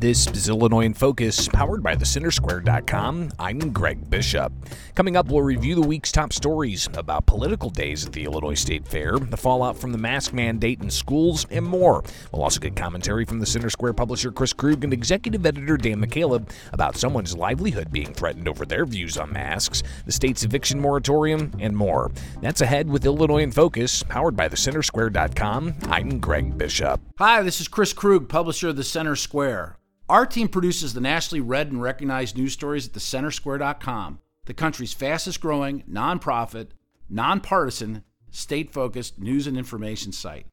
This is Illinois in Focus, powered by thecentersquare.com. I'm Greg Bishop. Coming up, we'll review the week's top stories about political days at the Illinois State Fair, the fallout from the mask mandate in schools, and more. We'll also get commentary from the Center Square publisher Chris Krug and executive editor Dan McCaleb about someone's livelihood being threatened over their views on masks, the state's eviction moratorium, and more. That's ahead with Illinois in Focus, powered by thecentersquare.com. I'm Greg Bishop. Hi, this is Chris Krug, publisher of the Center Square. Our team produces the nationally read and recognized news stories at thecentersquare.com, the country's fastest growing, nonprofit, nonpartisan, state focused news and information site.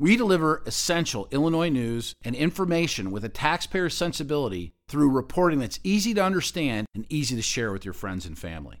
We deliver essential Illinois news and information with a taxpayer sensibility through reporting that's easy to understand and easy to share with your friends and family.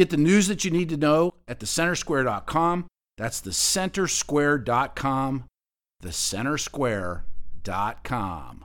Get the news that you need to know at thecentersquare.com. That's thecentersquare.com. Thecentersquare.com.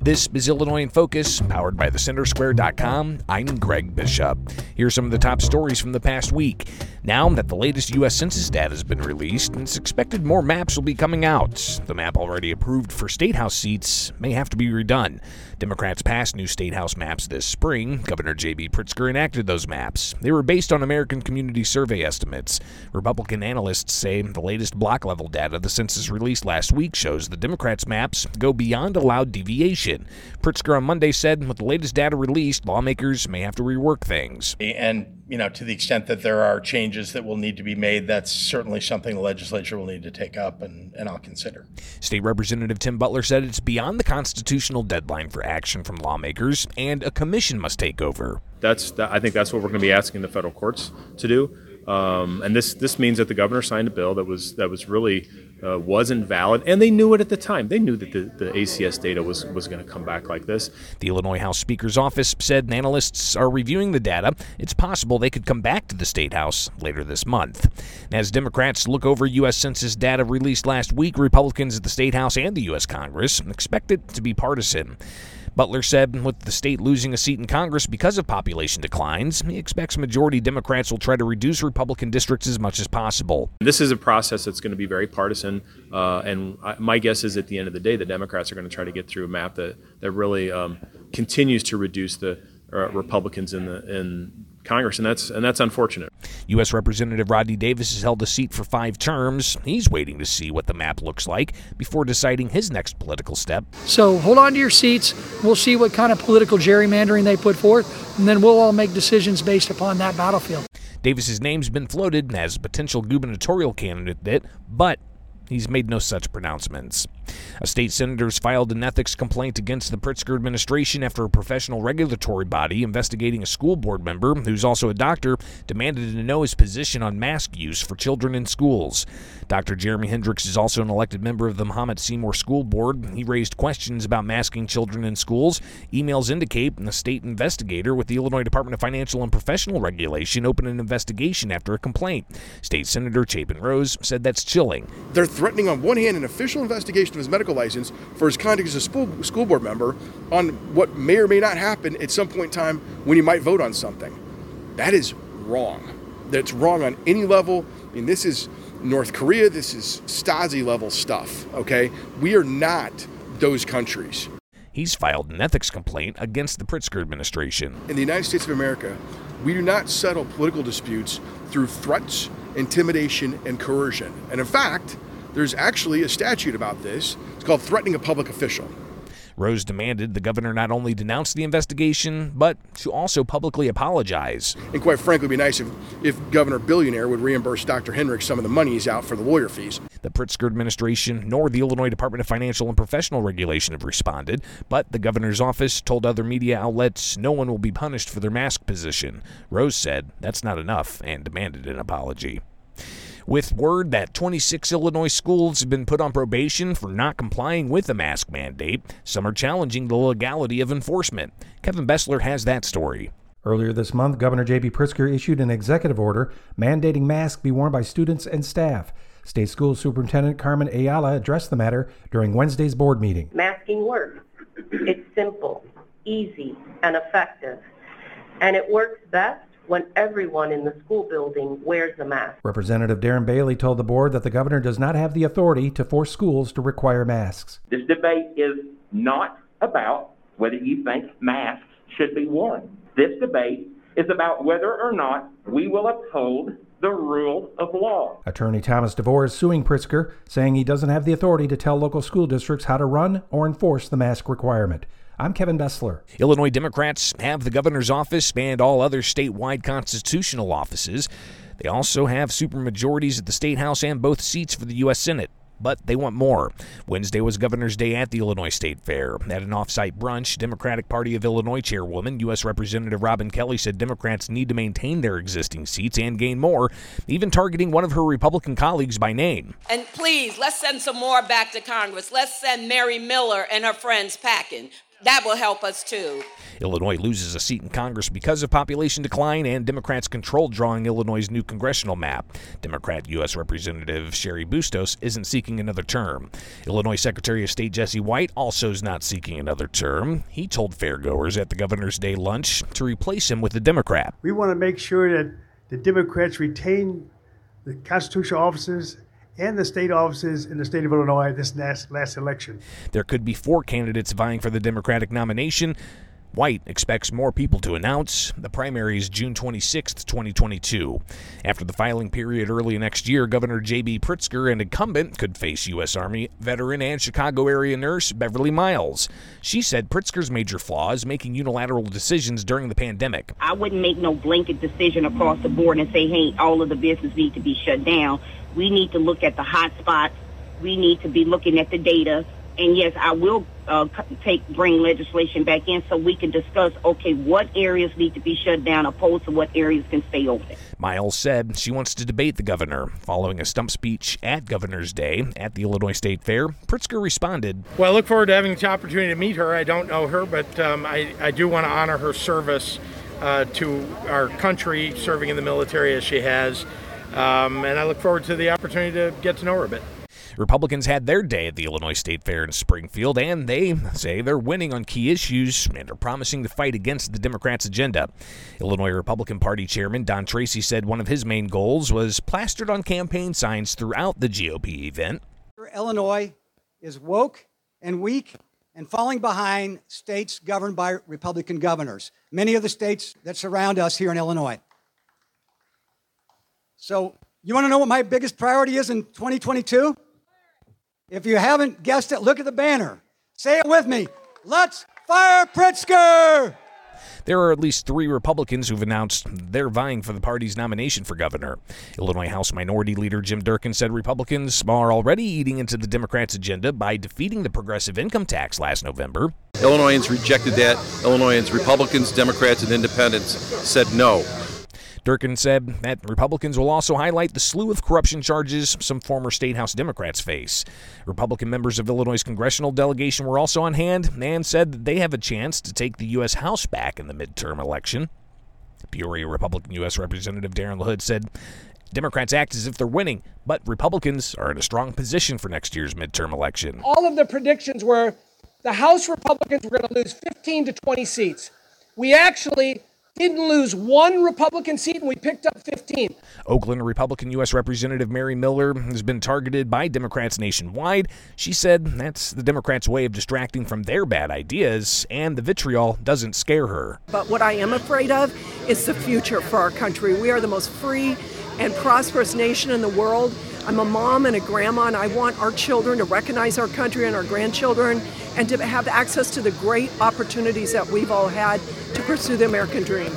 This is Illinois in Focus, powered by thecentersquare.com. I'm Greg Bishop. Here's some of the top stories from the past week. Now that the latest U.S. Census data has been released, it's expected more maps will be coming out. The map already approved for statehouse seats may have to be redone. Democrats passed new State House maps this spring. Governor J.B. Pritzker enacted those maps. They were based on American Community Survey estimates. Republican analysts say the latest block level data the census released last week shows the Democrats' maps go beyond allowed deviation. Pritzker on Monday said with the latest data released, lawmakers may have to rework things. And, you know, to the extent that there are changes that will need to be made, that's certainly something the legislature will need to take up and, and I'll consider. State Representative Tim Butler said it's beyond the constitutional deadline for action from lawmakers and a commission must take over. That's that, I think that's what we're going to be asking the federal courts to do. Um, and this this means that the governor signed a bill that was that was really uh, wasn't valid, and they knew it at the time. They knew that the, the ACS data was was going to come back like this. The Illinois House Speaker's office said analysts are reviewing the data. It's possible they could come back to the state house later this month. As Democrats look over U.S. Census data released last week, Republicans at the state house and the U.S. Congress expect it to be partisan. Butler said with the state losing a seat in Congress because of population declines, he expects majority Democrats will try to reduce Republican districts as much as possible. This is a process that's going to be very partisan, uh, and I, my guess is at the end of the day, the Democrats are going to try to get through a map that, that really um, continues to reduce the uh, Republicans in the in Congress, and that's and that's unfortunate. U.S. Representative Rodney Davis has held a seat for five terms. He's waiting to see what the map looks like before deciding his next political step. So hold on to your seats. We'll see what kind of political gerrymandering they put forth, and then we'll all make decisions based upon that battlefield. Davis's name's been floated as a potential gubernatorial candidate, but He's made no such pronouncements. A state senator's filed an ethics complaint against the Pritzker administration after a professional regulatory body investigating a school board member, who's also a doctor, demanded to know his position on mask use for children in schools. Dr. Jeremy Hendricks is also an elected member of the Mahomet Seymour School Board. He raised questions about masking children in schools. Emails indicate the state investigator with the Illinois Department of Financial and Professional Regulation opened an investigation after a complaint. State Senator Chapin Rose said that's chilling. They're threatening, on one hand, an official investigation of his medical license for his conduct as a school, school board member on what may or may not happen at some point in time when he might vote on something. That is wrong. That's wrong on any level. I mean, this is North Korea, this is Stasi level stuff, okay? We are not those countries. He's filed an ethics complaint against the Pritzker administration. In the United States of America, we do not settle political disputes through threats, intimidation, and coercion. And in fact, there's actually a statute about this. It's called threatening a public official. Rose demanded the governor not only denounce the investigation, but to also publicly apologize. And quite frankly, it'd be nice if, if Governor Billionaire would reimburse Dr. Hendricks some of the money he's out for the lawyer fees. The Pritzker administration nor the Illinois Department of Financial and Professional Regulation have responded, but the governor's office told other media outlets no one will be punished for their mask position. Rose said that's not enough and demanded an apology. With word that 26 Illinois schools have been put on probation for not complying with the mask mandate, some are challenging the legality of enforcement. Kevin Bessler has that story. Earlier this month, Governor J.B. Pritzker issued an executive order mandating masks be worn by students and staff. State School Superintendent Carmen Ayala addressed the matter during Wednesday's board meeting. Masking works. It's simple, easy, and effective. And it works best when everyone in the school building wears a mask. Representative Darren Bailey told the board that the governor does not have the authority to force schools to require masks. This debate is not about whether you think masks should be worn. This debate is about whether or not we will uphold the rule of law. Attorney Thomas DeVore is suing Pritzker, saying he doesn't have the authority to tell local school districts how to run or enforce the mask requirement. I'm Kevin Bessler. Illinois Democrats have the governor's office and all other statewide constitutional offices. They also have supermajorities at the state house and both seats for the U.S. Senate but they want more. Wednesday was Governor's Day at the Illinois State Fair. At an off-site brunch, Democratic Party of Illinois chairwoman, U.S. Representative Robin Kelly, said Democrats need to maintain their existing seats and gain more, even targeting one of her Republican colleagues by name. And please, let's send some more back to Congress. Let's send Mary Miller and her friends packing. That will help us too. Illinois loses a seat in Congress because of population decline and Democrats' control drawing Illinois' new congressional map. Democrat U.S. Representative Cheri Bustos isn't seeking another term. Illinois Secretary of State Jesse White also is not seeking another term. He told fairgoers at the Governor's Day lunch to replace him with a Democrat. We want to make sure that the Democrats retain the constitutional offices and the state offices in the state of Illinois this last, last election. There could be four candidates vying for the Democratic nomination. White expects more people to announce. The primary is June 26, 2022. After the filing period early next year, Governor J.B. Pritzker, an incumbent, could face U.S. Army veteran and Chicago area nurse Beverly Miles. She said Pritzker's major flaw is making unilateral decisions during the pandemic. I wouldn't make no blanket decision across the board and say, hey, all of the business need to be shut down we need to look at the hot spots. We need to be looking at the data. And yes, I will uh, take bring legislation back in so we can discuss. Okay, what areas need to be shut down, opposed to what areas can stay open. Miles said she wants to debate the governor. Following a stump speech at Governor's Day at the Illinois State Fair, Pritzker responded. Well, I look forward to having the opportunity to meet her. I don't know her, but um, I, I do want to honor her service uh, to our country, serving in the military as she has. Um, and I look forward to the opportunity to get to know her a bit. Republicans had their day at the Illinois State Fair in Springfield, and they say they're winning on key issues and are promising to fight against the Democrats' agenda. Illinois Republican Party Chairman Don Tracy said one of his main goals was plastered on campaign signs throughout the GOP event. Illinois is woke and weak and falling behind states governed by Republican governors, many of the states that surround us here in Illinois. So, you want to know what my biggest priority is in 2022? If you haven't guessed it, look at the banner. Say it with me. Let's fire Pritzker! There are at least three Republicans who've announced they're vying for the party's nomination for governor. Illinois House Minority Leader Jim Durkin said Republicans are already eating into the Democrats' agenda by defeating the progressive income tax last November. Illinoisans rejected that. Illinoisans, Republicans, Democrats, and Independents said no. Durkin said that Republicans will also highlight the slew of corruption charges some former State House Democrats face. Republican members of Illinois' congressional delegation were also on hand and said that they have a chance to take the U.S. House back in the midterm election. Peoria Republican U.S. Representative Darren LaHood said Democrats act as if they're winning, but Republicans are in a strong position for next year's midterm election. All of the predictions were the House Republicans were going to lose 15 to 20 seats. We actually didn't lose one Republican seat, and we picked up 15. Oakland Republican U.S. Representative Mary Miller has been targeted by Democrats nationwide. She said that's the Democrats' way of distracting from their bad ideas, and the vitriol doesn't scare her. But what I am afraid of is the future for our country. We are the most free and prosperous nation in the world. I'm a mom and a grandma, and I want our children to recognize our country and our grandchildren and to have access to the great opportunities that we've all had to pursue the American dream.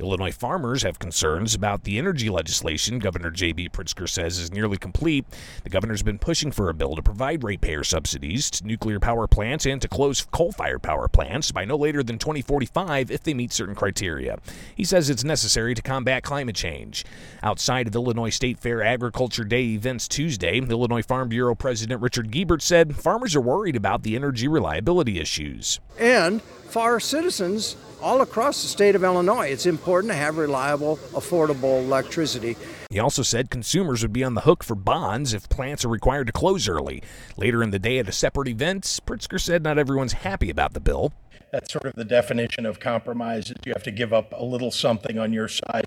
Illinois farmers have concerns about the energy legislation Governor J.B. Pritzker says is nearly complete. The governor's been pushing for a bill to provide ratepayer subsidies to nuclear power plants and to close coal fired power plants by no later than 2045 if they meet certain criteria. He says it's necessary to combat climate change. Outside of Illinois State Fair Agriculture Day events Tuesday, Illinois Farm Bureau President Richard Guebert said farmers are worried about the energy reliability issues. And for our citizens all across the state of Illinois, it's important to have reliable, affordable electricity. He also said consumers would be on the hook for bonds if plants are required to close early. Later in the day at a separate event, Pritzker said not everyone's happy about the bill. That's sort of the definition of compromise. Is you have to give up a little something on your side.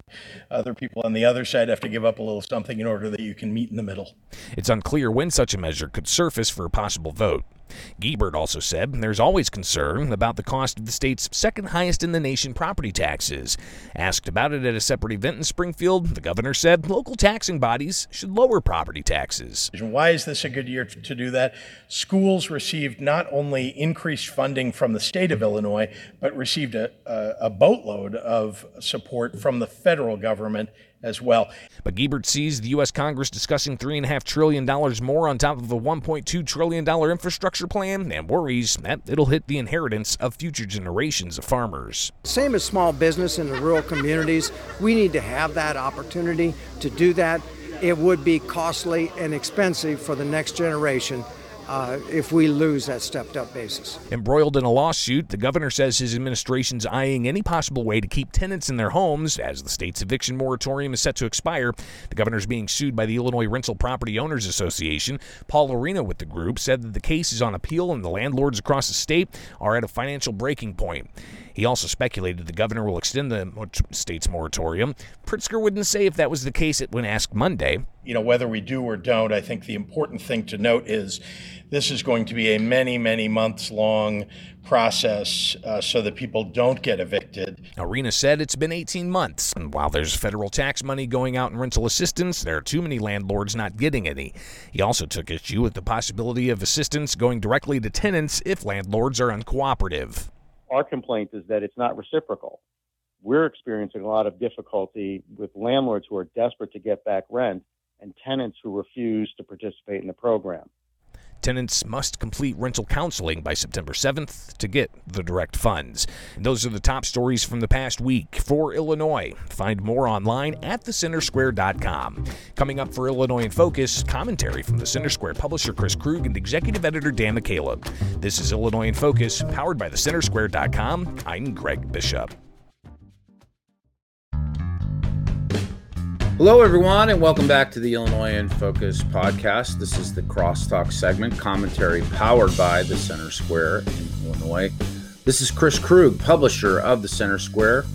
Other people on the other side have to give up a little something in order that you can meet in the middle. It's unclear when such a measure could surface for a possible vote. Guebert also said there's always concern about the cost of the state's second highest in the nation property taxes. Asked about it at a separate event in Springfield, the governor said local taxing bodies should lower property taxes. Why is this a good year to do that? Schools received not only increased funding from the state of Illinois, but received a, a, a boatload of support from the federal government as well. But Guebert sees the U.S. Congress discussing $3.5 trillion more on top of the $1.2 trillion infrastructure plan and worries that it'll hit the inheritance of future generations of farmers. Same as small business in the rural communities, we need to have that opportunity to do that. It would be costly and expensive for the next generation uh, if we lose that stepped up basis. Embroiled in a lawsuit, the governor says his administration's eyeing any possible way to keep tenants in their homes as the state's eviction moratorium is set to expire. The governor's being sued by the Illinois Rental Property Owners Association. Paul Arena with the group said that the case is on appeal and the landlords across the state are at a financial breaking point. He also speculated the governor will extend the state's moratorium. Pritzker wouldn't say if that was the case when asked Monday. You know, whether we do or don't, I think the important thing to note is this is going to be a many, many months long process uh, so that people don't get evicted. Arena said it's been 18 months, and while there's federal tax money going out in rental assistance, there are too many landlords not getting any. He also took issue with the possibility of assistance going directly to tenants if landlords are uncooperative our complaint is that it's not reciprocal. We're experiencing a lot of difficulty with landlords who are desperate to get back rent and tenants who refuse to participate in the program. Tenants must complete rental counseling by September 7th to get the direct funds. Those are the top stories from the past week for Illinois. Find more online at thecentersquare.com. Coming up for Illinois in Focus, commentary from the Center Square publisher Chris Krug and executive editor Dan McCaleb. This is Illinois in Focus, powered by thecentersquare.com. I'm Greg Bishop. Hello, everyone, and welcome back to the Illinois in Focus podcast. This is the Crosstalk segment, commentary powered by the Center Square in Illinois. This is Chris Krug, publisher of the Center Square,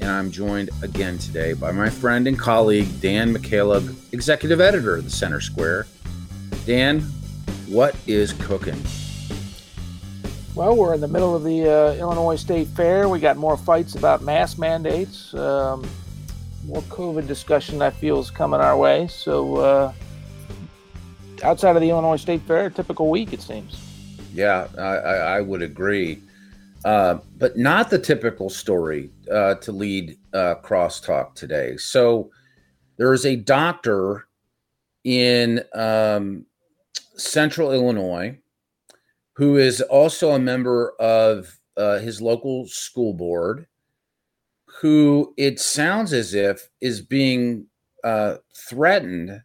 and I'm joined again today by my friend and colleague Dan McCaleb, executive editor of the Center Square. Dan, what is cooking? Well, we're in the middle of the uh, Illinois State Fair. We got more fights about mask mandates. Um, more COVID discussion I feel is coming our way. So, uh, outside of the Illinois State Fair, typical week it seems. Yeah, I, I would agree. Uh, but not the typical story uh, to lead uh, crosstalk today. So, there is a doctor in um, central Illinois who is also a member of uh, his local school board who it sounds as if is being uh, threatened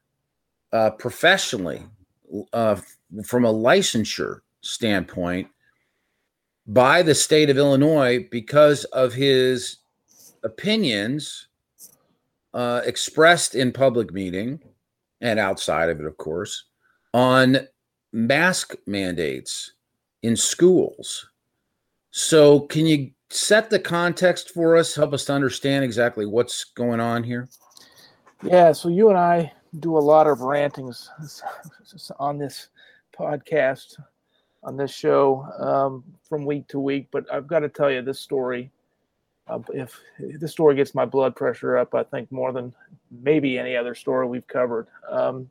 uh, professionally uh, from a licensure standpoint by the state of Illinois because of his opinions uh, expressed in public meeting and outside of it, of course, on mask mandates in schools. So, can you set the context for us? Help us to understand exactly what's going on here. Yeah, so you and I do a lot of rantings on this podcast, on this show um, from week to week. But I've got to tell you this story. Uh, if, if this story gets my blood pressure up, I think more than maybe any other story we've covered. Um,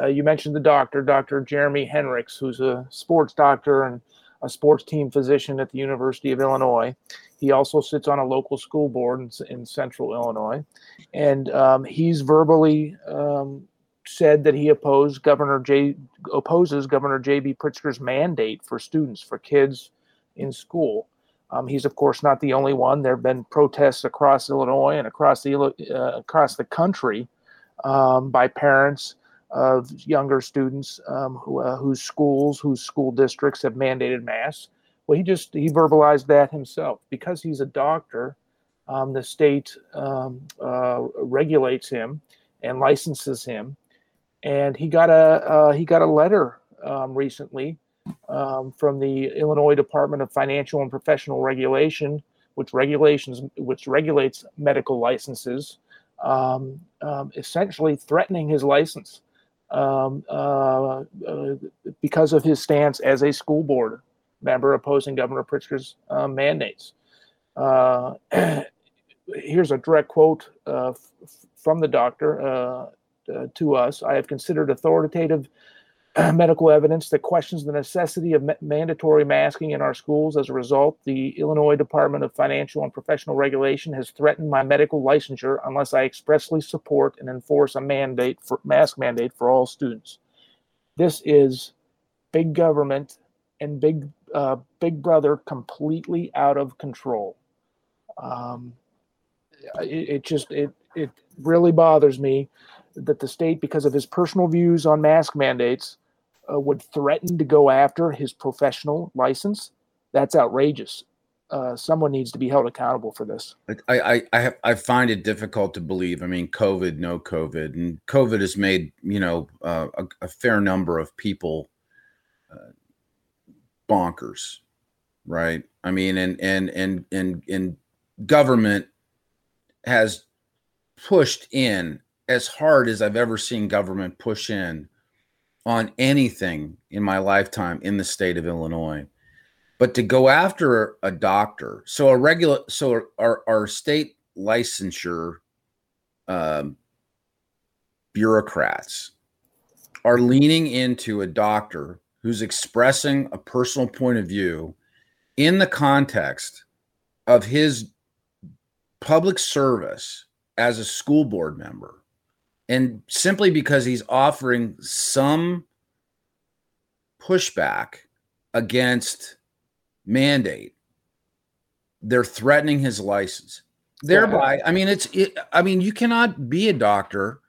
uh, you mentioned the doctor, Dr. Jeremy Henricks, who's a sports doctor and a sports team physician at the University of Illinois. He also sits on a local school board in, in central Illinois. And um, he's verbally um, said that he opposed Governor J, opposes Governor J.B. Pritzker's mandate for students, for kids in school. Um, he's of course not the only one. There have been protests across Illinois and across the uh, across the country um, by parents of younger students um, who, uh, whose schools, whose school districts have mandated masks. Well, he just he verbalized that himself because he's a doctor. Um, the state um, uh, regulates him and licenses him, and he got a uh, he got a letter um, recently um, from the Illinois Department of Financial and Professional Regulation, which regulations which regulates medical licenses, um, essentially threatening his license um, uh, uh, because of his stance as a school board member opposing Governor Pritzker's uh, mandates. Uh, here's a direct quote uh, f- from the doctor uh, to us. I have considered authoritative medical evidence that questions the necessity of ma- mandatory masking in our schools. As a result, the Illinois Department of Financial and Professional Regulation has threatened my medical licensure unless I expressly support and enforce a mandate for mask mandate for all students. This is big government and big uh, big brother completely out of control. Um, it, it just it it really bothers me that the state, because of his personal views on mask mandates, uh, would threaten to go after his professional license, that's outrageous. Uh, someone needs to be held accountable for this. I I I, I find it difficult to believe. I mean, COVID, no COVID, and COVID has made you know uh, a, a, fair number of people uh, bonkers, right? I mean, and and and and and government has pushed in as hard as I've ever seen government push in on anything in my lifetime in the state of Illinois. But to go after a doctor, so a regular, so our, our state licensure um, bureaucrats are leaning into a doctor who's expressing a personal point of view in the context of his public service as a school board member and simply because he's offering some pushback against mandate they're threatening his license. Thereby i mean it's it, i mean you cannot be a doctor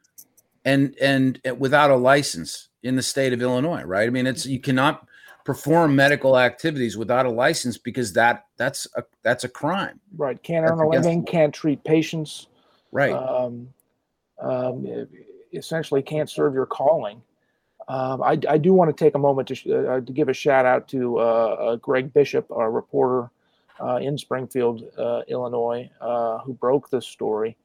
and and without a license in the state of illinois right? I mean it's you cannot perform medical activities without a license because that that's a that's a crime. Right can't earn a living can't treat patients. Right. Um, um, essentially can't serve your calling. Um, I, I, do want to take a moment to, sh- uh, to give a shout out to uh, uh, Greg Bishop, our reporter uh, in Springfield, uh, Illinois, uh, who broke this story.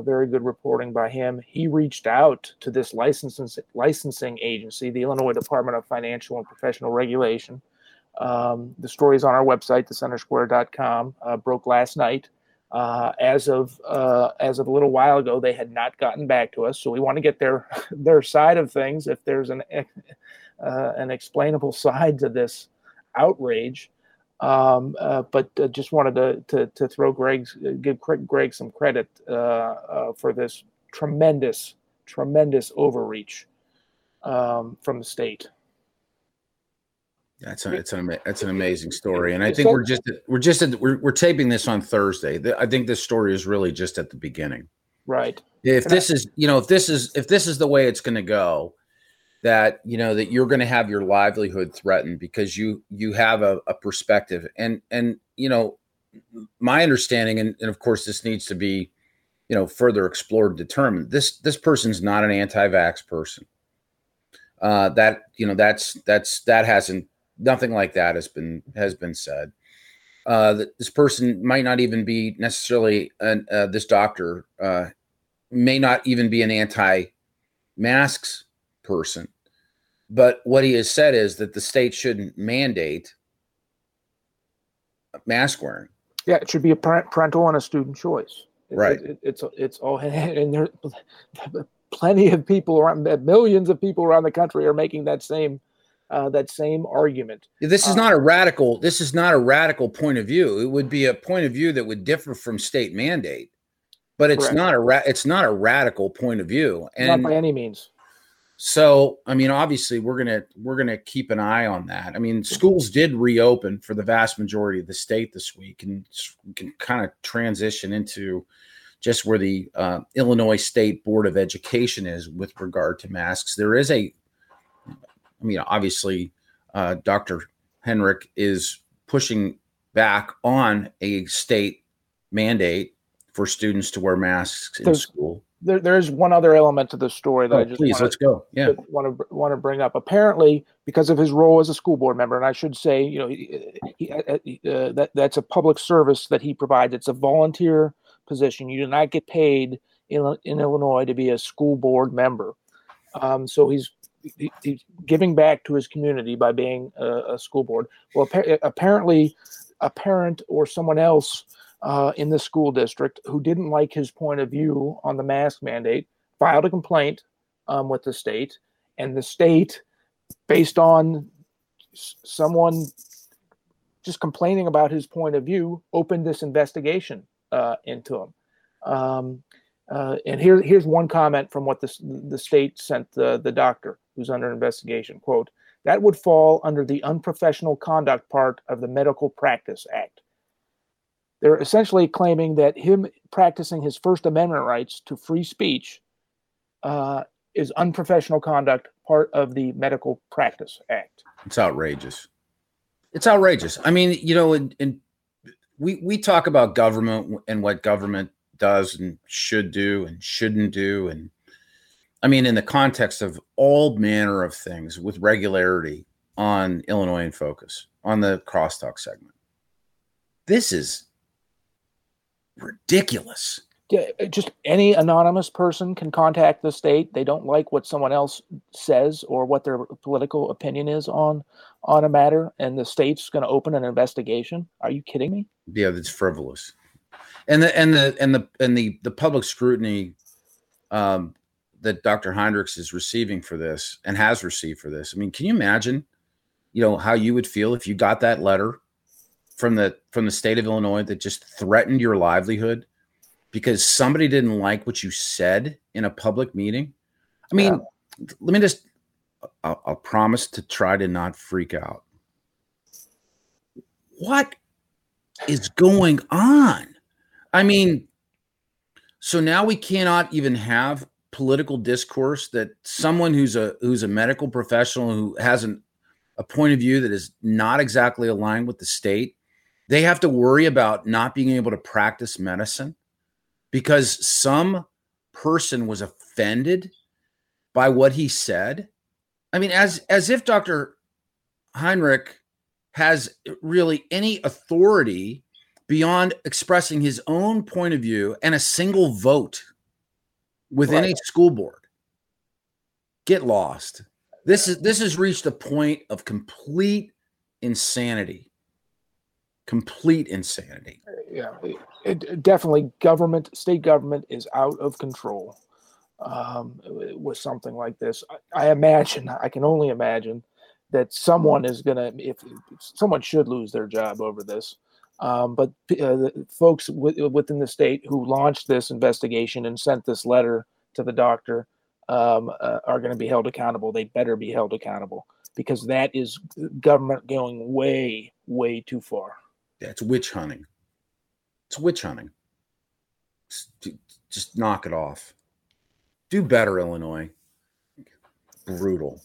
very good reporting by him. He reached out to this licensing licensing agency, the Illinois Department of Financial and Professional Regulation. Um, the story is on our website, thecentersquare.com. broke last night. Uh, as of uh, as of a little while ago, they had not gotten back to us, so we want to get their their side of things. If there's an uh, an explainable side to this outrage, um, uh, but uh, just wanted to, to, to throw Greg's give Greg some credit uh, for this tremendous tremendous overreach um, from the state. That's a, it's an it's an amazing story, and I think we're just we're just at, we're we're taping this on Thursday. I think this story is really just at the beginning. Right. If this is you know if this is if this is the way it's going to go, that you know that you're going to have your livelihood threatened because you you have a, a perspective, and and you know my understanding, and, and of course this needs to be you know further explored, determined. This this person's not an anti-vax person. Uh, that you know that's that's that hasn't nothing like that has been has been said. Uh, that this person might not even be necessarily an, uh, this doctor uh, may not even be an anti-masks person, but what he has said is that the state shouldn't mandate mask wearing. Yeah, it should be a parental and a student choice. It, right. It, it's it's all and there plenty of people around millions of people around the country are making that same uh, that same argument. This is Uh, not a radical. This is not a radical point of view. It would be a point of view that would differ from state mandate, but it's Correct. not a ra- it's not a radical point of view. not And by any means. so, I mean, obviously, we're gonna we're gonna keep an eye on that. I mean, schools did reopen for the vast majority of the state this week, and we can kind of transition into just where the uh, Illinois State Board of Education is with regard to masks. There is a, I mean, obviously, uh, Dr. Henrik is pushing back on a state mandate for students to wear masks in There's- school. There, there's one other element to the story that Oh, I just please, wanna- let's go. Yeah. want to want to bring up. Apparently, because of his role as a school board member, and I should say, you know, he, he, uh, uh, that that's a public service that he provides. It's a volunteer position. You do not get paid in in Illinois to be a school board member. Um, so he's he, he's giving back to his community by being a, a school board. Well, appa- apparently, a parent or someone else uh, in the school district who didn't like his point of view on the mask mandate filed a complaint um, with the state, and the state, based on s- someone just complaining about his point of view, opened this investigation uh, into him. Um, uh, and here, here's one comment from what the, the state sent the, the doctor who's under investigation. Quote, that would fall under the unprofessional conduct part of the Medical Practice Act. They're essentially claiming that him practicing his First Amendment rights to free speech uh, is unprofessional conduct, part of the Medical Practice Act. It's outrageous. It's outrageous. I mean, you know, and, and we we talk about government and what government does and should do and shouldn't do, and I mean, in the context of all manner of things with regularity on Illinois and Focus on the crosstalk segment. This is ridiculous. Yeah, uh, just any anonymous person can contact the state. They don't like what someone else says or what their political opinion is on on a matter, and the state's going to open an investigation. Are you kidding me? Yeah, that's frivolous. And the and the and the and the the public scrutiny um, that Dr. Heinrichs is receiving for this and has received for this. I mean, can you imagine, you know, how you would feel if you got that letter from the from the state of Illinois that just threatened your livelihood because somebody didn't like what you said in a public meeting? I mean, let me just I'll, I'll promise to try to not freak out. What is going on? I mean, so now we cannot even have political discourse that someone who's a who's a medical professional who has an, a point of view that is not exactly aligned with the state, they have to worry about not being able to practice medicine because some person was offended by what he said. I mean, as as if Dr. Heinrich has really any authority beyond expressing his own point of view and a single vote within a school board. Get lost. This is this has reached a point of complete insanity. Complete insanity. Yeah, it, it definitely government, state government is out of control um, with something like this. I, I imagine, I can only imagine that someone is gonna, if, if someone should lose their job over this. Um, but uh, folks w- within the state who launched this investigation and sent this letter to the doctor um, uh, are going to be held accountable. They better be held accountable because that is government going way, way too far. It's witch hunting. It's witch hunting. Just, just knock it off. Do better, Illinois. Brutal.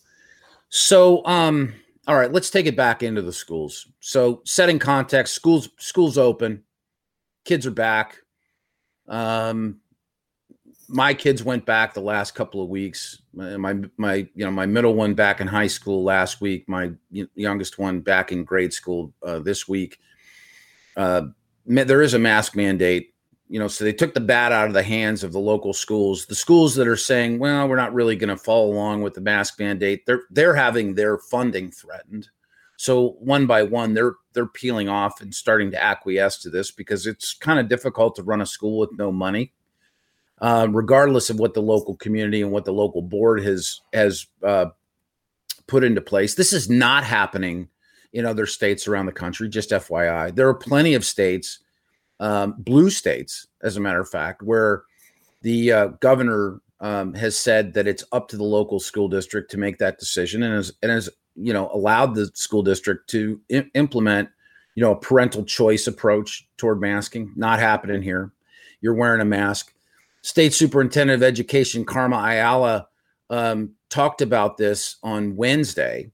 So, um, all right, let's take it back into the schools. So, setting context, schools schools open, kids are back. Um, my kids went back the last couple of weeks. My my, you know my middle one back in high school last week. My youngest one back in grade school uh, this week. Uh, there is a mask mandate, you know, so they took the bat out of the hands of the local schools. The schools that are saying, "Well, we're not really going to follow along with the mask mandate," they're they're having their funding threatened. So one by one, they're they're peeling off and starting to acquiesce to this because it's kind of difficult to run a school with no money, uh, regardless of what the local community and what the local board has has uh, put into place. This is not happening in other states around the country. Just FYI, there are plenty of states, um, blue states, as a matter of fact, where the uh, governor um, has said that it's up to the local school district to make that decision, and has and has you know allowed the school district to I- implement you know a parental choice approach toward masking. Not happening here. You're wearing a mask. State Superintendent of Education Carmen Ayala um, talked about this on Wednesday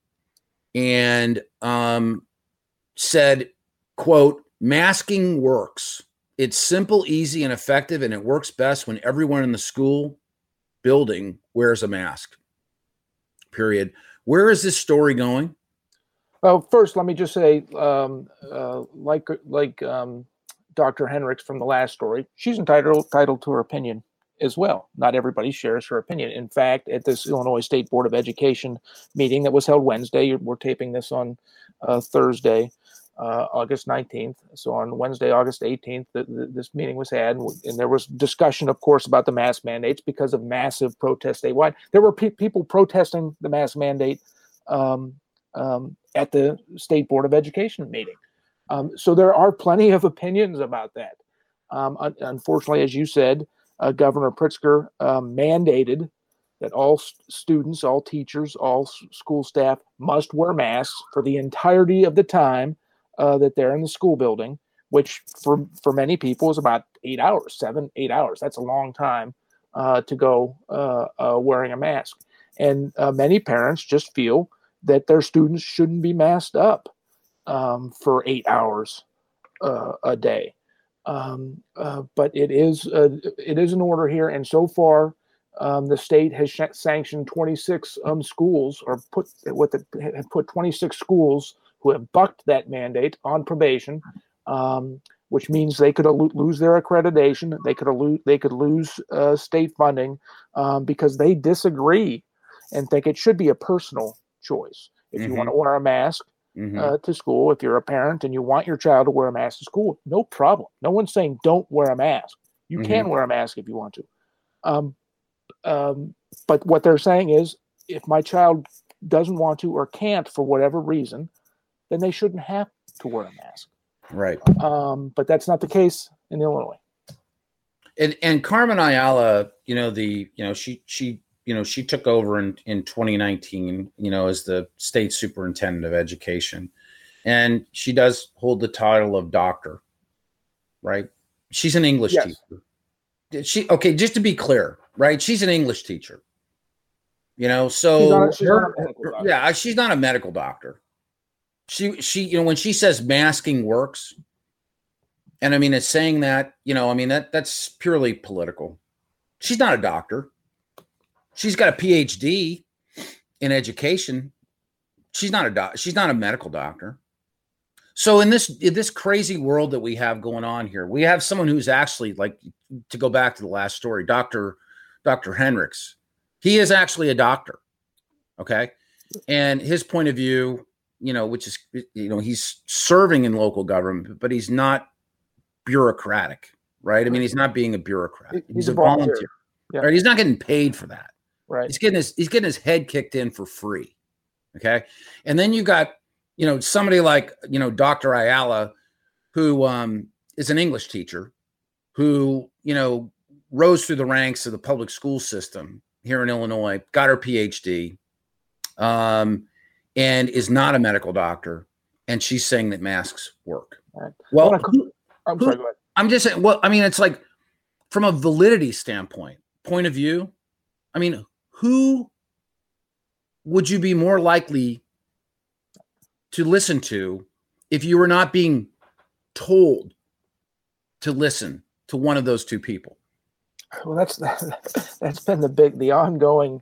and um, said, "quote Masking works. It's simple, easy, and effective, and it works best when everyone in the school building wears a mask. Period. Where is this story going? Well, first, let me just say, um, uh, like like um, Dr. Hendricks from the last story, she's entitled entitled to her opinion as well. Not everybody shares her opinion. In fact, at this Illinois State Board of Education meeting that was held Wednesday, we're taping this on uh, Thursday, uh, August 19th. So on Wednesday, August 18th, the, the, this meeting was had, and, and, there was discussion, of course, about the mask mandates because of massive protests statewide. There were pe- people protesting the mask mandate um, um, at the State Board of Education meeting. Um, so there are plenty of opinions about that. Um, un- unfortunately, as you said, uh, Governor Pritzker uh, mandated that all st- students, all teachers, all s- school staff must wear masks for the entirety of the time uh, that they're in the school building, which for for many people is about eight hours, seven, eight hours. That's a long time uh, to go uh, uh, wearing a mask, and many parents just feel that their students shouldn't be masked up um, for eight hours a day. Um, uh, but it is uh, it is an order here, and so far, um, the state has sh- sanctioned 26 um, schools, or put what the, put 26 schools who have bucked that mandate on probation, um, which means they could al- lose their accreditation, they could al- they could lose uh, state funding um, because they disagree and think it should be a personal choice. If mm-hmm. you want to wear a mask, mm-hmm. uh, to school. If you're a parent and you want your child to wear a mask to school, no problem. No one's saying don't wear a mask. You mm-hmm. can wear a mask if you want to. Um, um, but what they're saying is if my child doesn't want to or can't for whatever reason, then they shouldn't have to wear a mask. Right. Um, but that's not the case in Illinois. And and Carmen Ayala, you know the you know she she you know she took over in in 2019 you know as the state superintendent of education and she does hold the title of doctor right she's an english yes. teacher she okay just to be clear right she's an english teacher you know so she's not, she's her, yeah she's not a medical doctor she she you know when she says masking works and i mean it's saying that you know i mean that that's purely political she's not a doctor She's got a PhD in education. She's not a doc. She's not a medical doctor. So in this in this crazy world that we have going on here, we have someone who's actually like to go back to the last story, Doctor Doctor Hendricks. He is actually a doctor. Okay, and his point of view, you know, which is you know he's serving in local government, but he's not bureaucratic, right? I mean, he's not being a bureaucrat. He's, he's a volunteer. volunteer. Yeah. Right? He's not getting paid for that. Right. He's getting his he's getting his head kicked in for free. Okay. And then you got, you know, somebody like, you know, Dr. Ayala, who um, is an English teacher, who, you know, rose through the ranks of the public school system here in Illinois, got her PhD, um, and is not a medical doctor. And she's saying that masks work. Right. Well, who, I'm sorry, who, I'm just saying, well, I mean, it's like from a validity standpoint, point of view, I mean, who would you be more likely to listen to if you were not being told to listen to one of those two people? Well, that's that's been the big, the ongoing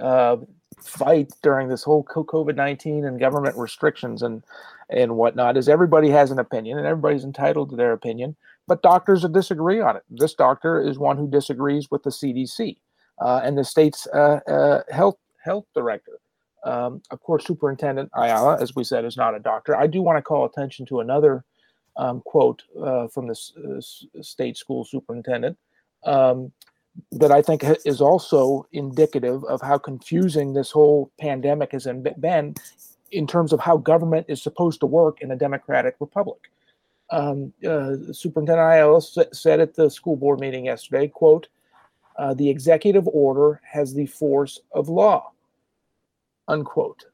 uh, fight during this whole COVID nineteen and government restrictions and and whatnot. Is everybody has an opinion and everybody's entitled to their opinion, but doctors disagree on it. This doctor is one who disagrees with the CDC uh, and the state's uh, uh, health health director. Um, of course, Superintendent Ayala, as we said, is not a doctor. I do want to call attention to another um, quote uh, from the uh, state school superintendent. Um, that I think is also indicative of how confusing this whole pandemic has been in terms of how government is supposed to work in a democratic republic. Um, uh, Superintendent Ayala said at the school board meeting yesterday, quote, uh, the executive order has the force of law, unquote.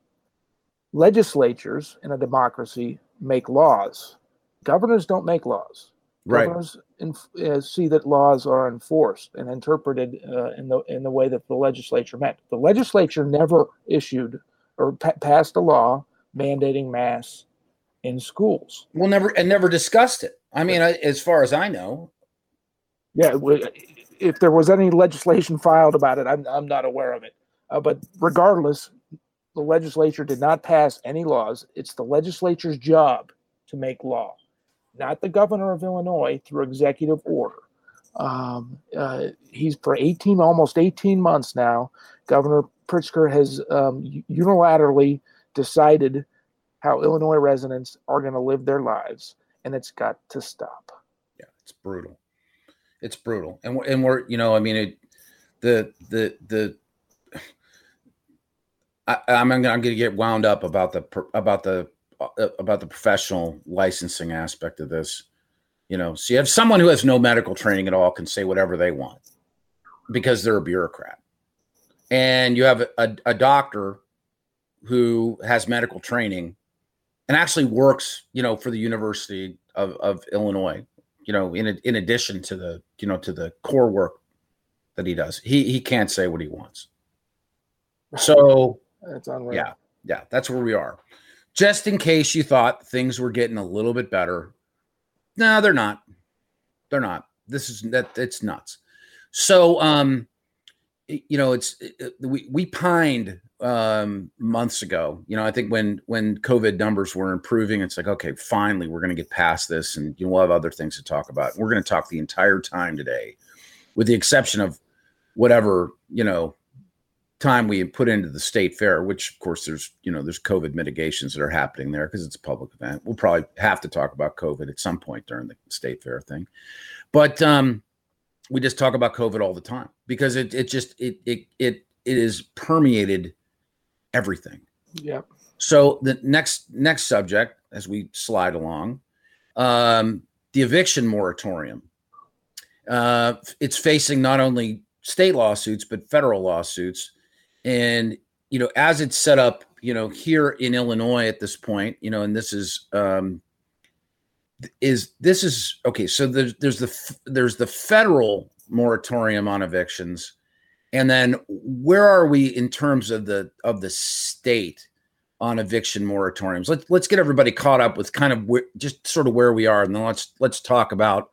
Legislatures in a democracy make laws. Governors don't make laws. Right. Governors uh, see that laws are enforced and interpreted uh, in the in the way that the legislature meant. The legislature never issued or pa- passed a law mandating masks in schools. Well, never and never discussed it. I mean, I, as far as I know. Yeah, if there was any legislation filed about it, I'm I'm not aware of it. Uh, but regardless, the legislature did not pass any laws. It's the legislature's job to make law not the governor of Illinois, through executive order. Um, uh, he's for 18, almost 18 months now. Governor Pritzker has um, unilaterally decided how Illinois residents are going to live their lives, and it's got to stop. Yeah, it's brutal. It's brutal, and we're, and we're you know, I mean, it, the the the. I, I'm I'm going to get wound up about the about the Uh, about the professional licensing aspect of this. You know, so you have someone who has no medical training at all can say whatever they want because they're a bureaucrat, and you have a, a doctor who has medical training and actually works, you know, for the University of, of Illinois. You know, in in addition to the you know to the core work that he does, he he can't say what he wants. So that's unreal. Yeah, yeah, that's where we are just in case you thought things were getting a little bit better. No, they're not. They're not. This is that it's nuts. So, um, you know, it's it, we we pined um months ago. You know, I think when when COVID numbers were improving, it's like okay, finally we're going to get past this, and you know, we'll have other things to talk about. We're going to talk the entire time today, with the exception of whatever you know time we put into the state fair, which of course there's you know there's COVID mitigations that are happening there because it's a public event. We'll probably have to talk about COVID at some point during the state fair thing, but um, we just talk about COVID all the time because it it just it it it it is permeated everything. Yeah. So the next next subject as we slide along, um, the eviction moratorium. Uh, it's facing not only state lawsuits but federal lawsuits and, you know, as it's set up, you know, here in Illinois at this point, you know, and this is, um, is this is okay. So there's, there's the, there's the federal moratorium on evictions. And then where are we in terms of the, of the state on eviction moratoriums? Let's, let's get everybody caught up with kind of just sort of where we are. And then let's, let's talk about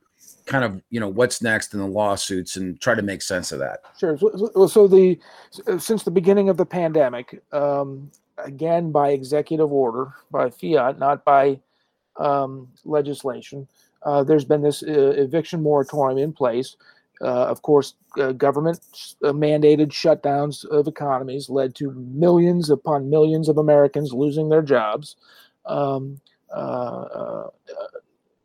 kind of you know what's next in the lawsuits and try to make sense of that. Sure. So, so the since the beginning of the pandemic, um, again by executive order, by fiat, not by um, legislation, uh, there's been this uh, eviction moratorium in place. Uh, of course, uh, government uh, mandated shutdowns of economies led to millions upon millions of Americans losing their jobs. Um, uh,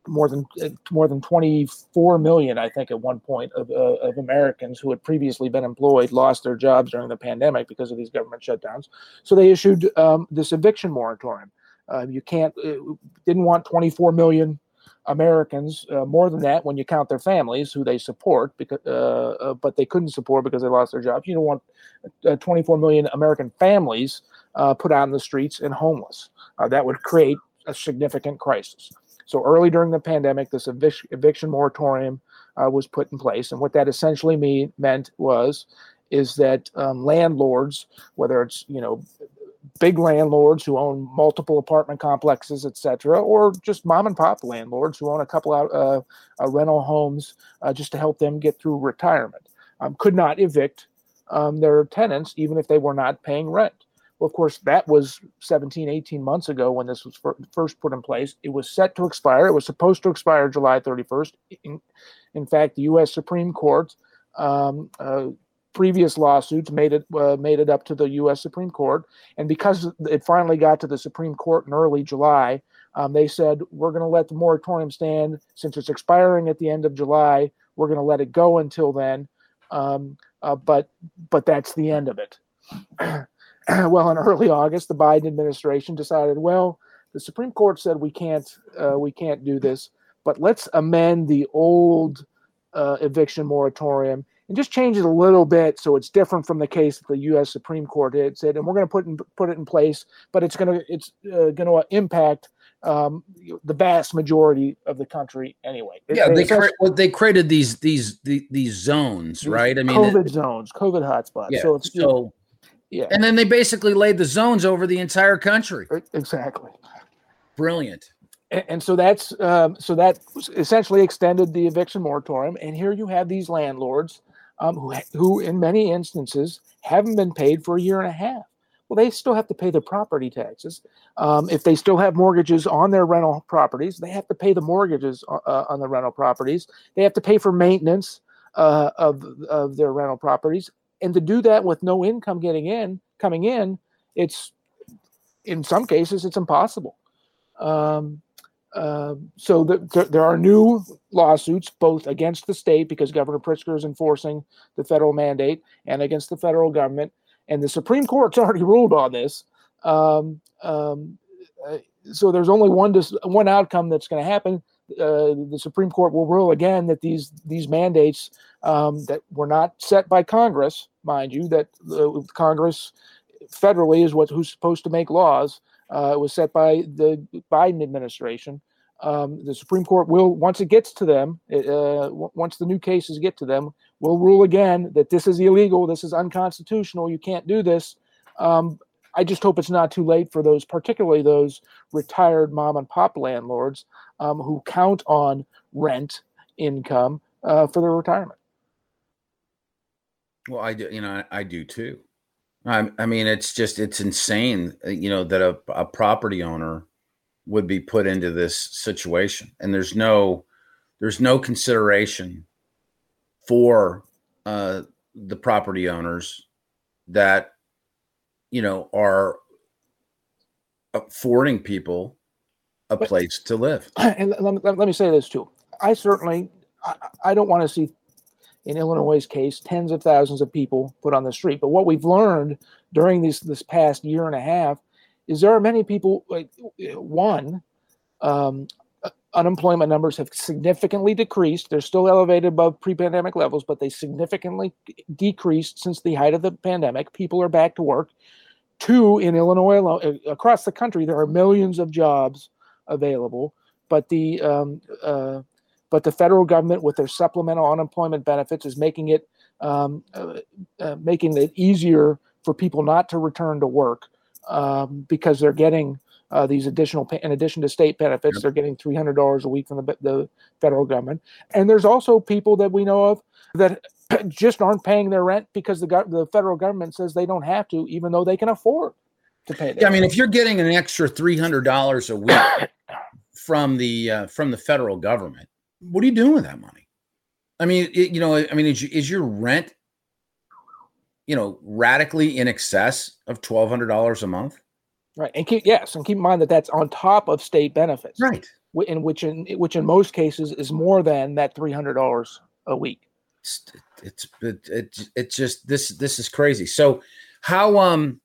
more than more than 24 million, I think, at one point of, uh, of Americans who had previously been employed lost their jobs during the pandemic because of these government shutdowns. So they issued um, this eviction moratorium. Uh, you can't uh, didn't want 24 million Americans, uh, more than that when you count their families who they support, because uh, uh, but they couldn't support because they lost their jobs. You don't want 24 million American families put in the streets and homeless. that would create a significant crisis. So early during the pandemic, this evic- eviction moratorium uh, was put in place, and what that essentially mean, meant was is that um, landlords, whether it's you know big landlords who own multiple apartment complexes, et cetera, or just mom and pop landlords who own a couple of uh, uh, rental homes uh, just to help them get through retirement, um, could not evict um, their tenants even if they were not paying rent. Well, of course, that was 17, 18 months ago when this was first put in place. It was set to expire. It was supposed to expire July 31st. In, in fact, the U.S. Supreme Court, um, uh, previous lawsuits made it uh, made it up to the U.S. Supreme Court, and because it finally got to the Supreme Court in early July, um, they said we're going to let the moratorium stand since it's expiring at the end of July. We're going to let it go until then. Um, uh, but but that's the end of it. well, in early August, the Biden administration decided, well, the Supreme Court said we can't uh, we can't do this, but let's amend the old uh, eviction moratorium and just change it a little bit so it's different from the case that the U.S. Supreme Court had said, and we're going to put in, put it in place, but it's going to it's uh, going to impact um, the vast majority of the country anyway. Yeah, they cre- well, they created these these the- these zones, these right? I mean, COVID it- zones, COVID hotspots. yeah. So it's so yeah, and then they basically laid the zones over the entire country. exactly. Brilliant. and, and so that's um, so that essentially extended the eviction moratorium. And here you have these landlords um, who, who, in many instances, haven't been paid for a year and a half. Well, they still have to pay their property taxes. Um, if they still have mortgages on their rental properties, they have to pay the mortgages uh, on the rental properties. They have to pay for maintenance uh, of of their rental properties, and to do that with no income getting in coming in, it's in some cases it's impossible. Um, uh, so the, there, there are new lawsuits both against the state because Governor Pritzker is enforcing the federal mandate and against the federal government. And the Supreme Court's already ruled on this. Um, um, uh, so there's only one dis- one outcome that's going to happen. Uh, the Supreme Court will rule again that these these mandates um, that were not set by Congress, mind you, that uh, Congress federally is what who's supposed to make laws. Uh, was set by the Biden administration. Um, the Supreme Court will, once it gets to them, uh, w- once the new cases get to them, will rule again that this is illegal, this is unconstitutional, you can't do this. Um, I just hope it's not too late for those, particularly those retired mom and pop landlords um, who count on rent income uh, for their retirement. Well, I do, you know, I, do too. I, I mean, it's just it's insane, uh, you know, that a, a property owner would be put into this situation, and there's no there's no consideration for uh, the property owners that you know are affording people a place to live. and let me, let me say this too. I certainly, I, I don't want to see, in Illinois' case, tens of thousands of people put on the street. But what we've learned during this this past year and a half is there are many people. Like one, um, uh, unemployment numbers have significantly decreased. They're still elevated above pre-pandemic levels, but they significantly decreased since the height of the pandemic. People are back to work. Two, in Illinois alone, uh, across the country, there are millions of jobs available, but the um, uh, but the federal government, with their supplemental unemployment benefits, is making it um, uh, uh, making it easier for people not to return to work um, because they're getting uh, these additional, in addition to state benefits, they're getting three hundred dollars a week from the the federal government. And there's also people that we know of that just aren't paying their rent because the gov- the federal government says they don't have to, even though they can afford to pay. Yeah, I mean, if you're getting an extra three hundred dollars a week from the uh, from the federal government, what are you doing with that money? I mean, it, you know, I mean, is, is your rent, you know, radically in excess of twelve hundred dollars a month? Right, and keep yes, and keep in mind that that's on top of state benefits, right? In which in which in most cases is more than that three hundred dollars a week. It's it's it, it it's just this this is crazy. So how um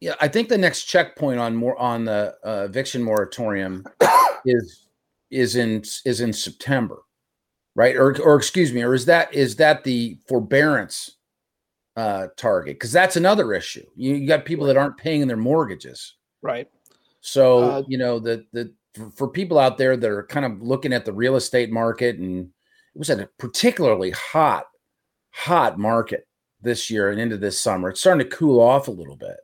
yeah, I think the next checkpoint on more on the uh, eviction moratorium is is in is in September, right? Or or excuse me, or is that is that the forbearance uh target? Because that's another issue. You, you got people that aren't paying their mortgages, Right. so Uh, you know the the for, for people out there that are kind of looking at the real estate market, and it was a particularly hot, hot market this year and into this summer. It's starting to cool off a little bit,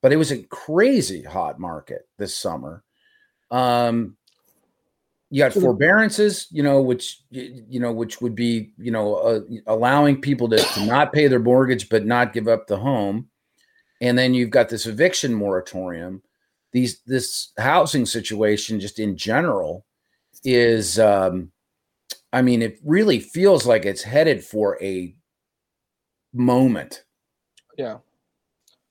but it was a crazy hot market this summer. Um, you got forbearances, you know, which you know, which would be you know uh, allowing people to, to not pay their mortgage but not give up the home, and then you've got this eviction moratorium. These this housing situation, just in general, is um, I mean, it really feels like it's headed for a moment. Yeah.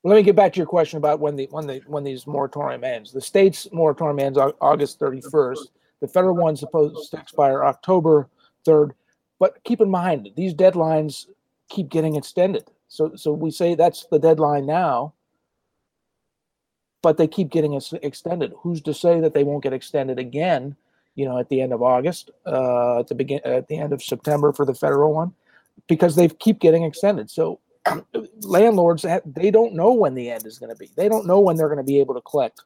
Well, let me get back to your question about when the when the when these moratorium ends. The state's moratorium ends August 31st. The federal one's supposed to expire October 3rd. But keep in mind these deadlines keep getting extended. So so we say that's the deadline now, but they keep getting extended. Who's to say that they won't get extended again? You know, at the end of August, uh, at the begin, at the end of September for the federal one, because they keep getting extended. So landlords they don't know when the end is going to be. They don't know when they're going to be able to collect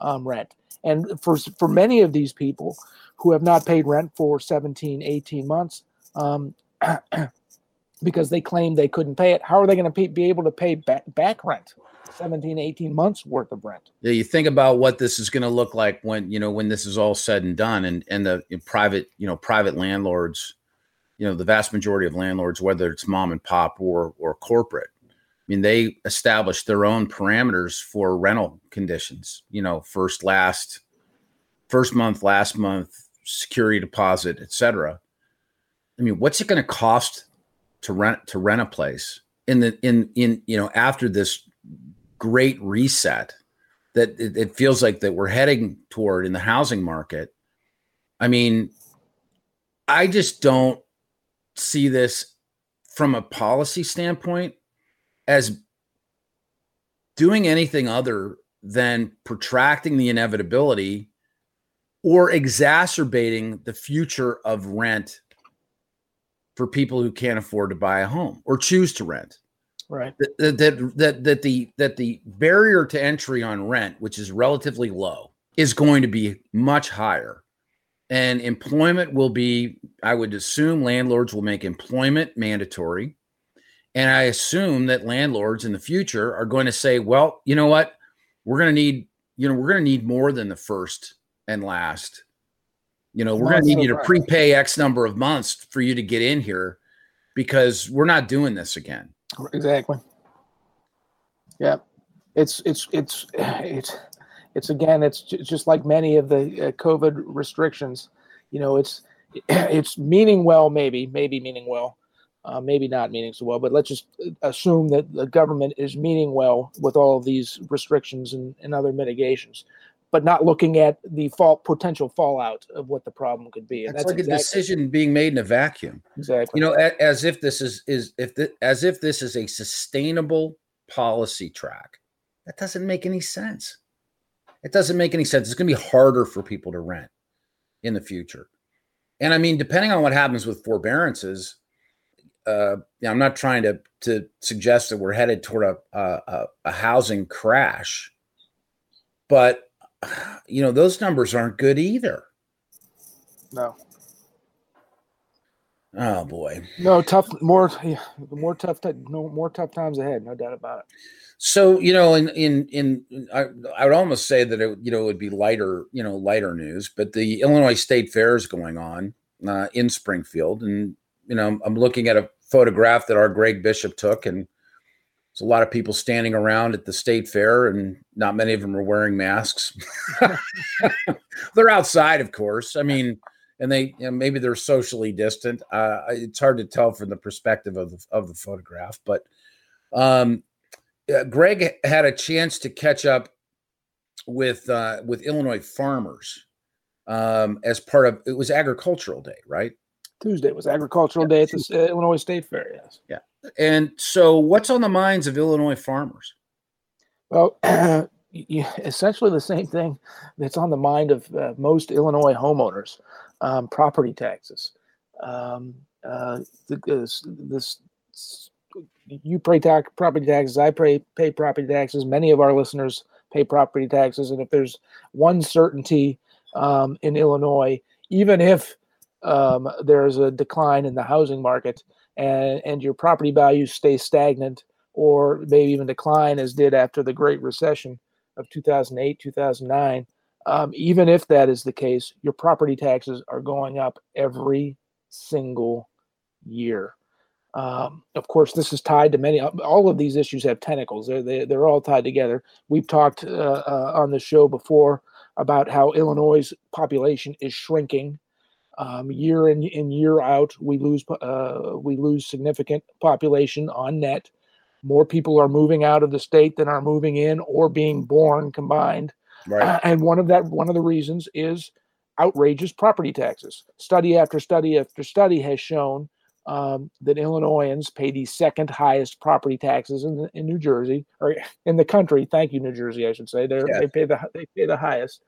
um, rent. And for for many of these people who have not paid rent for 17, 18 months, um, because they claim they couldn't pay it, how are they going to be able to pay back, back rent? 17 18 months worth of rent. Yeah you think about what this is going to look like when you know when this is all said and done and and the private you know private landlords you know the vast majority of landlords whether it's mom and pop or or corporate i mean they establish their own parameters for rental conditions you know first last first month last month security deposit etc i mean what's it going to cost to rent to rent a place in the in in you know after this great reset that it, it feels like that we're heading toward in the housing market. I mean i just don't see this from a policy standpoint as doing anything other than protracting the inevitability or exacerbating the future of rent for people who can't afford to buy a home or choose to rent right. That that that, that the that the barrier to entry on rent which is relatively low is going to be much higher. And employment will be i would assume landlords will make employment mandatory. And i assume that landlords in the future are going to say well you know what? We're going to need you know we're going to need more than the first and last. You know we're going to need you to prepay x number of months for you to get in here because we're not doing this again exactly. Yeah. It's it's it's it's it's again it's just like many of the uh, covid restrictions you know it's it's meaning well maybe maybe meaning well uh, maybe not meaning so well but let's just uh, assume that the government is meaning well with all of these restrictions and, and other mitigations but not looking at the fall potential fallout of what the problem could be. And that's, that's like exactly, a decision being made in a vacuum. Exactly. You know as, as if this is is if the, as if this is a sustainable policy track. That doesn't make any sense. It doesn't make any sense. It's going to be harder for people to rent in the future. And I mean, depending on what happens with forbearances, uh, I'm not trying to to suggest that we're headed toward a, a, a housing crash, but you know those numbers aren't good either. No. Oh boy. No tough. More, yeah, more tough. No more tough times ahead. No doubt about it. So you know, in in in I, I would almost say that it you know it would be lighter you know lighter news, but the Illinois State Fair is going on uh, in Springfield, and you know I'm looking at a photograph that our Greg Bishop took, and a lot of people standing around at the state fair, and not many of them are wearing masks. they're outside, of course. I mean, and they you know, maybe they're socially distant. Uh, it's hard to tell from the perspective of the, of the photograph, but um, uh, Greg had a chance to catch up with uh, with Illinois farmers um, as part of it was Agricultural Day, right? Tuesday was Agricultural yeah, Day at the uh, Illinois State Fair. Yes. Yeah. And so, what's on the minds of Illinois farmers? Well, essentially the same thing that's on the mind of uh, most Illinois homeowners: um, property taxes. Um, uh, this, this you pay tax, property taxes. I pay pay property taxes. Many of our listeners pay property taxes. And if there's one certainty um, in Illinois, even if um, there's a decline in the housing market and, and your property values stay stagnant or maybe even decline as did after the Great Recession of 2008, 2009, um, even if that is the case, your property taxes are going up every single year. Um, of course, this is tied to many. All of these issues have tentacles. They're they, they are all tied together. We've talked uh, uh, on the show before about how Illinois' population is shrinking um, year in in year out. We lose uh, we lose significant population on net. More people are moving out of the state than are moving in or being born combined. Right. and one of that one of the reasons is outrageous property taxes. Study after study after study has shown um, that Illinoisans pay the second highest property taxes in, in New Jersey or in the country. Thank you, New Jersey. I should say Yeah. they pay the they pay the highest.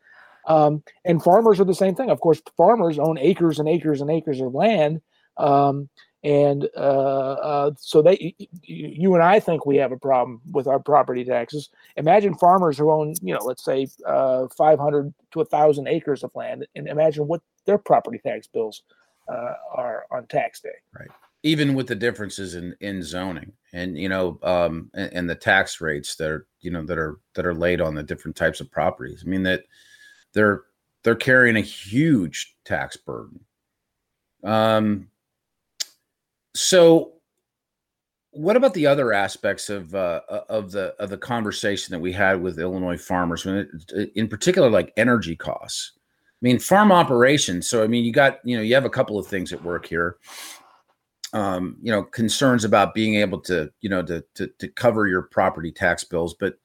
Um, and farmers are the same thing. Of course, farmers own acres and acres and acres of land. Um, and uh, uh, so they, y- y- you and I think we have a problem with our property taxes. Imagine farmers who own, you know, let's say uh, 500 to 1,000 acres of land, and imagine what their property tax bills uh, are on tax day. Right. Even with the differences in in zoning and you know um and, and the tax rates that are you know that are that are laid on the different types of properties. I mean that they're they're carrying a huge tax burden. Um so what about the other aspects of uh, of the of the conversation that we had with Illinois farmers, when it, in particular, like energy costs? I mean, farm operations. So, I mean, you got you know you have a couple of things at work here. Um, you know, concerns about being able to you know to to, to cover your property tax bills, but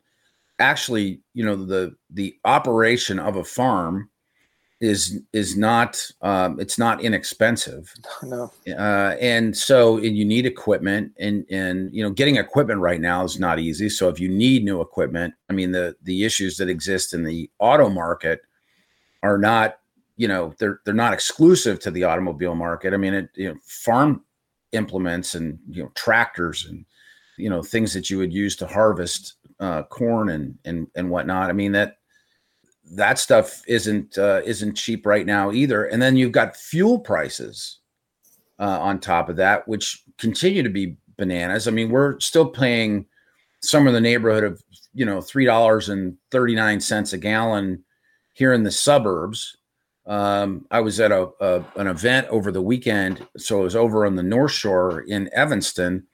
actually, you know, the the operation of a farm is is not um, it's not inexpensive. No. uh, and so and you need equipment and and you know getting equipment right now is not easy. So if you need new equipment i mean the the issues that exist in the auto market are not you know they're they're not exclusive to the automobile market. I mean it you know farm implements and you know tractors and you know things that you would use to harvest uh, corn and and and whatnot i mean that that stuff isn't uh, isn't cheap right now either. And then you've got fuel prices uh, on top of that, which continue to be bananas. I mean, we're still paying somewhere in the neighborhood of you know three dollars and thirty nine cents a gallon here in the suburbs. Um, I was at a, a an event over the weekend, so it was over on the North Shore in Evanston.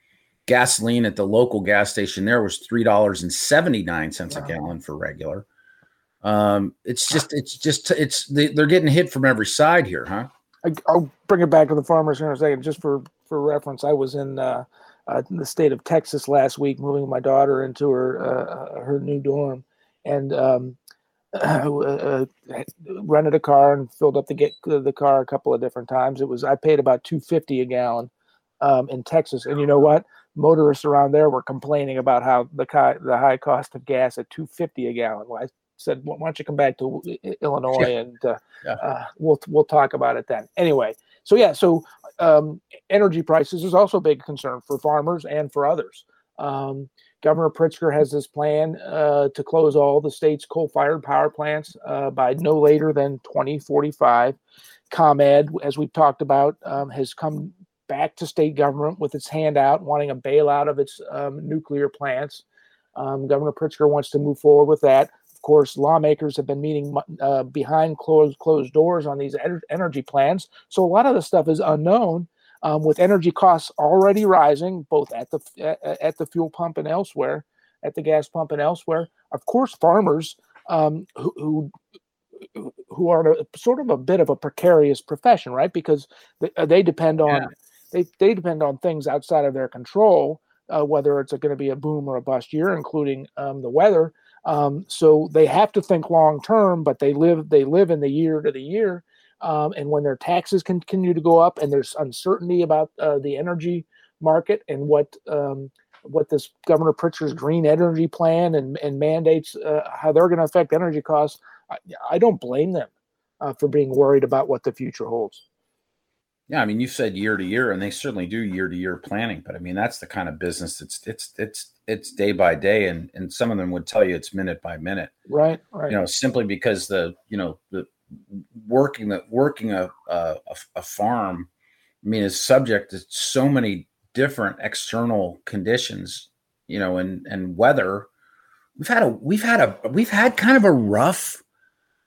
Gasoline at the local gas station there was three dollars and seventy nine cents a gallon for regular. Um, it's just, it's just, it's they, they're getting hit from every side here, huh? I, I'll bring it back to the farmers here in a second, just for for reference. I was in, uh, uh, in the state of Texas last week, moving my daughter into her uh, her new dorm, and um, uh, rented a car and filled up the get the car a couple of different times. It was I paid about two fifty a gallon um, in Texas, and you know what? Motorists around there were complaining about how the the high cost of gas at two fifty a gallon. Well, I said, why don't you come back to Illinois Yeah. and uh, Yeah. uh, we'll we'll talk about it then. Anyway, so yeah, so um, energy prices is also a big concern for farmers and for others. Um, Governor Pritzker has this plan uh, to close all the state's coal-fired power plants uh, by no later than 2045. ComEd, as we've talked about, um, has come back to state government with its hand out, wanting a bailout of its um, nuclear plants. Um, Governor Pritzker wants to move forward with that. Of course, lawmakers have been meeting uh, behind closed closed doors on these ener- energy plans. So a lot of the stuff is unknown. Um, with energy costs already rising, both at the at, the fuel pump and elsewhere, at the gas pump and elsewhere. Of course, farmers um, who, who who are a, sort of a bit of a precarious profession, right? Because they, they depend on they they depend on things outside of their control, uh, whether it's going to be a boom or a bust year, including um, the weather. Um, so they have to think long term, but they live they live in the year to the year. Um, and when their taxes continue to go up, and there's uncertainty about uh, the energy market and what um, what this Governor Pritzker's green energy plan and, and mandates, uh, how they're going to affect energy costs, I, I don't blame them uh, for being worried about what the future holds. Yeah, I mean, you said year to year, and they certainly do year to year planning. But I mean, that's the kind of business that's it's it's it's day by day, and and some of them would tell you it's minute by minute. Right, right. You know, simply because the you know the working the working a a, a farm, I mean, is subject to so many different external conditions. You know, and and weather. We've had a we've had a we've had kind of a rough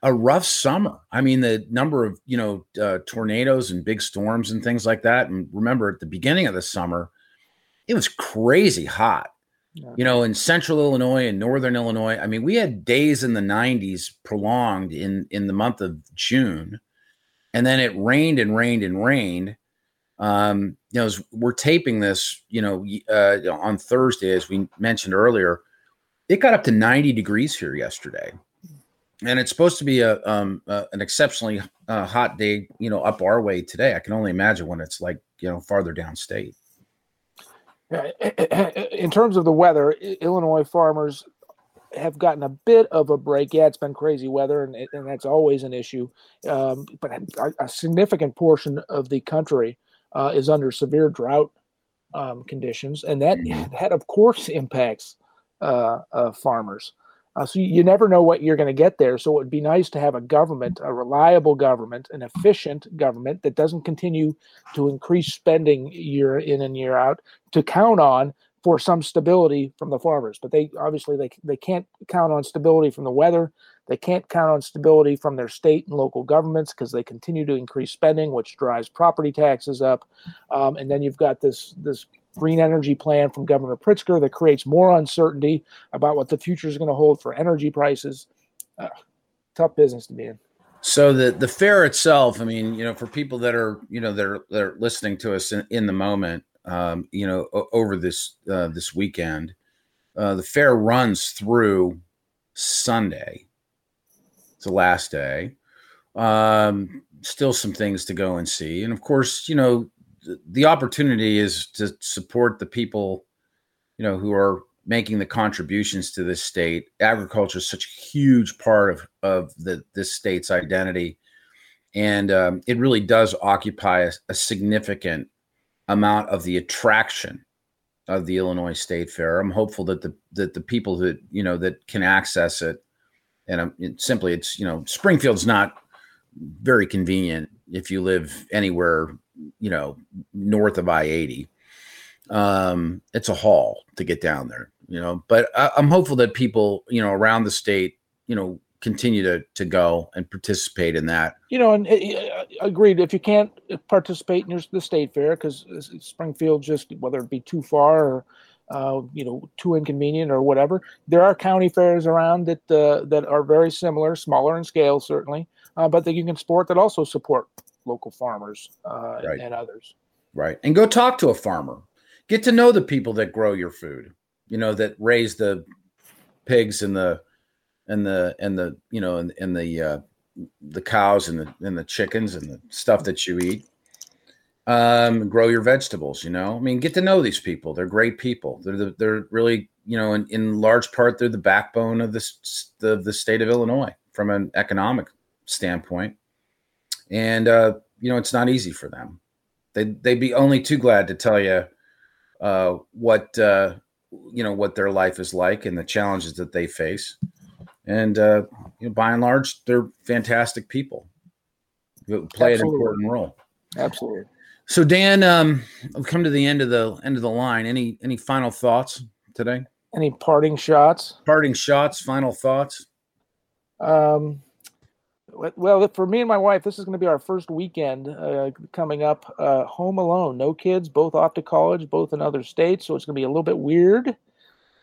a rough summer. I mean, the number of you know uh, tornadoes and big storms and things like that. And remember, at the beginning of the summer, it was crazy hot. You know, in central Illinois and northern Illinois. I mean, we had days in the 90s prolonged in in the month of June, and then it rained and rained and rained. Um, you know, as we're taping this, you know, uh, on Thursday, as we mentioned earlier, it got up to 90 degrees here yesterday and it's supposed to be a um uh, an exceptionally uh, hot day you know up our way today i can only imagine when it's like you know farther downstate. In terms of the weather, Illinois farmers have gotten a bit of a break. Yeah, it's been crazy weather, and, and that's always an issue. Um, but a, a, significant portion of the country uh, is under severe drought um, conditions, and that mm-hmm. that of course impacts uh, uh, farmers. Uh, so you, never know what you're going to get there. So it would be nice to have a government, a reliable government, an efficient government that doesn't continue to increase spending year in and year out to count on for some stability from the farmers. But they obviously they they can't count on stability from the weather. They can't count on stability from their state and local governments because they continue to increase spending, which drives property taxes up. Um, and then you've got this this green energy plan from Governor Pritzker that creates more uncertainty about what the future is going to hold for energy prices. Tough business to be in. So the the fair itself, I mean, you know, for people that are you know they're they're listening to us in, in the moment, um, you know, over this uh, this weekend, uh, the fair runs through Sunday. It's the last day. Um, still some things to go and see, and of course, you know, the opportunity is to support the people, you know, who are making the contributions to this state. Agriculture is such a huge part of of the this state's identity, and um, it really does occupy a, a, significant amount of the attraction of the Illinois State Fair. I'm hopeful that the that the people that you know that can access it, and um, it, simply it's you know Springfield's not very convenient if you live anywhere you know, north of I 80. Um, it's a haul to get down there, you know, but I, I'm hopeful that people, you know, around the state, you know, continue to to go and participate in that. You know, and uh, agreed. If you can't participate in the state fair because Springfield just whether it be too far or uh, you know too inconvenient or whatever, there are county fairs around that uh, that are very similar, smaller in scale certainly, uh, but that you can support that also support local farmers uh, right. and others. Right. And go talk to a farmer. Get to know the people that grow your food, you know, that raise the pigs and the and the and the you know and, and the uh, the cows and the and the chickens and the stuff that you eat. Um, grow your vegetables, you know. I mean, get to know these people. They're great people. They're the, they're really, you know, in, in large part, they're the backbone of this the, the state of Illinois from an economic standpoint and uh, you know it's not easy for them. They they'd be only too glad to tell you uh, what uh, you know what their life is like and the challenges that they face. And uh, you know, by and large, they're fantastic people who play Absolutely. an important role. Absolutely. So Dan, um, I've come to the end of the end of the line. Any any final thoughts today? Any parting shots? Parting shots. Final thoughts. Um, well, for me and my wife, this is going to be our first weekend uh, coming up uh, home alone. No kids, both off to college, both in other states. So it's going to be a little bit weird.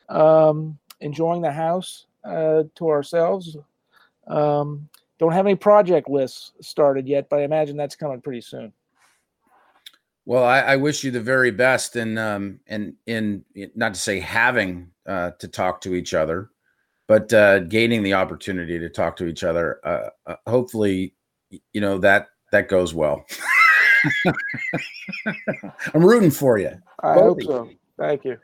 Um, enjoying the house uh, to ourselves. Um, don't have any project lists started yet, but I imagine that's coming pretty soon. Well, I, I wish you the very best, and um, and in not to say having uh, to talk to each other, but uh, gaining the opportunity to talk to each other, uh, uh, hopefully, you know that that goes well. I'm rooting for you. I hope so. Thank you.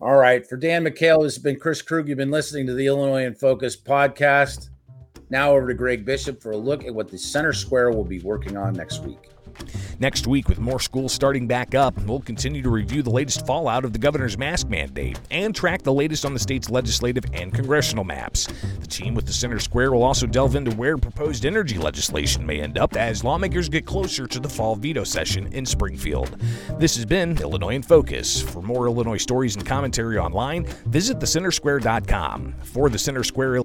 All right. For Dan McCaleb, this has been Chris Krug. You've been listening to the Illinois in Focus podcast. Now over to Greg Bishop for a look at what the Center Square will be working on next week. Next week, with more schools starting back up, we'll continue to review the latest fallout of the governor's mask mandate and track the latest on the state's legislative and congressional maps. The team with the Center Square will also delve into where proposed energy legislation may end up as lawmakers get closer to the fall veto session in Springfield. This has been Illinois in Focus. For more Illinois stories and commentary online, visit thecentersquare.com. For the Center Square